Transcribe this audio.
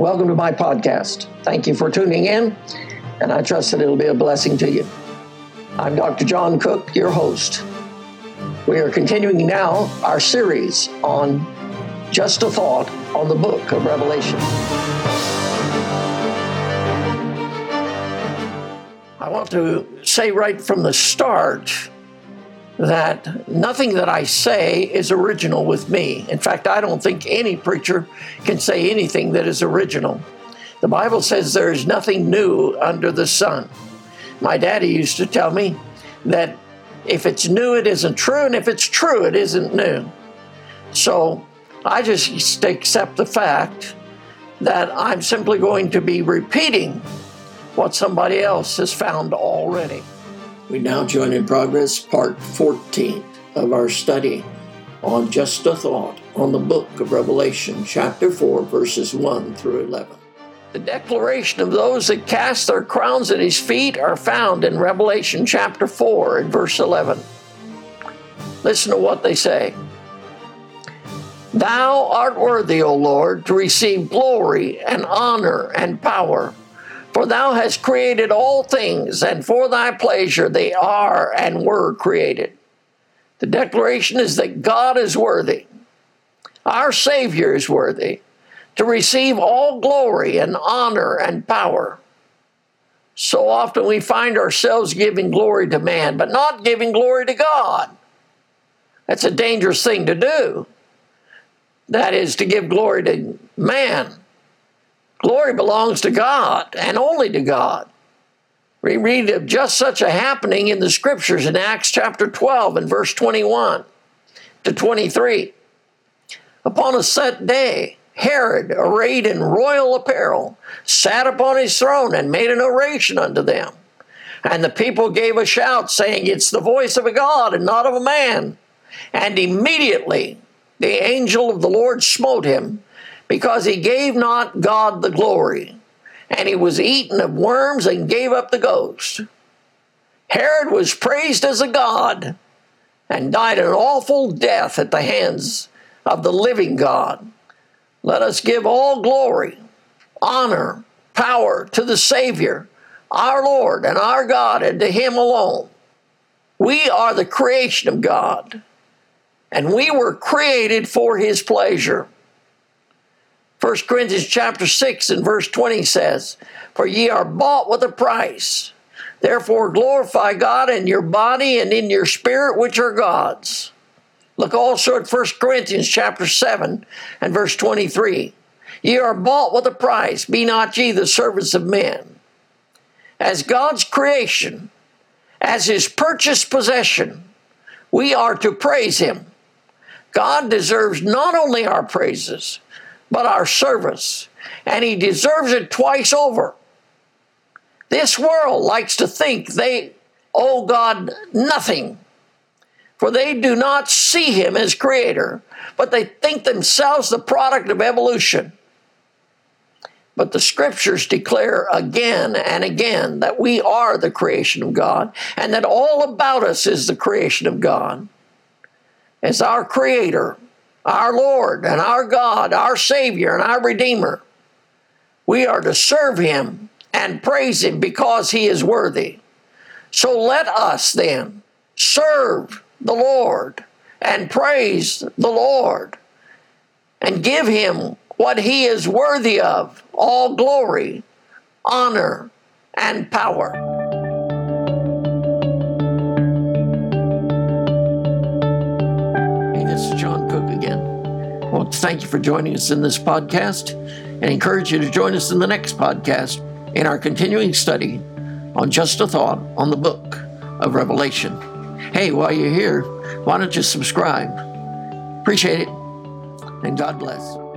Welcome to my podcast. Thank you for tuning in, and I trust that it'll be a blessing to you. I'm Dr. John Cook, your host. We are continuing now our series on Just a Thought on the book of Revelation. I want to say right from the start that nothing that I say is original with me. In fact, I don't think any preacher can say anything that is original. The Bible says there is nothing new under the sun. My daddy used to tell me that if it's new, it isn't true, and if it's true, it isn't new. So I just accept the fact that I'm simply going to be repeating what somebody else has found already. We now join in progress part 14 of our study on Just a Thought on the book of Revelation, chapter 4, verses 1 through 11. The declaration of those that cast their crowns at his feet are found in Revelation chapter 4 and verse 11. Listen to what they say. Thou art worthy, O Lord, to receive glory and honor and power for thou hast created all things, and for thy pleasure they are and were created. The declaration is that God is worthy, our Savior is worthy, to receive all glory and honor and power. So often we find ourselves giving glory to man, but not giving glory to God. That's a dangerous thing to do. That is to give glory to man Glory belongs to God and only to God. We read of just such a happening in the scriptures in Acts chapter 12 and verse 21 to 23. Upon a set day, Herod, arrayed in royal apparel, sat upon his throne and made an oration unto them. And the people gave a shout, saying, It's the voice of a God and not of a man. And immediately the angel of the Lord smote him because he gave not God the glory, and he was eaten of worms and gave up the ghost. Herod was praised as a god and died an awful death at the hands of the living God. Let us give all glory, honor, power to the Savior, our Lord and our God, and to Him alone. We are the creation of God, and we were created for His pleasure. 1 Corinthians chapter 6 and verse 20 says, For ye are bought with a price. Therefore glorify God in your body and in your spirit, which are God's. Look also at 1 Corinthians chapter 7 and verse 23. Ye are bought with a price, be not ye the servants of men. As God's creation, as his purchased possession, we are to praise him. God deserves not only our praises, but our service. And he deserves it twice over. This world likes to think they owe God nothing, for they do not see him as creator, but they think themselves the product of evolution. But the scriptures declare again and again that we are the creation of God and that all about us is the creation of God. As our creator, our Lord and our God, our Savior and our Redeemer. We are to serve Him and praise Him because He is worthy. So let us then serve the Lord and praise the Lord and give Him what He is worthy of all glory, honor, and power. Well, thank you for joining us in this podcast and encourage you to join us in the next podcast in our continuing study on Just a Thought on the book of Revelation. Hey, while you're here, why don't you subscribe? Appreciate it, and God bless.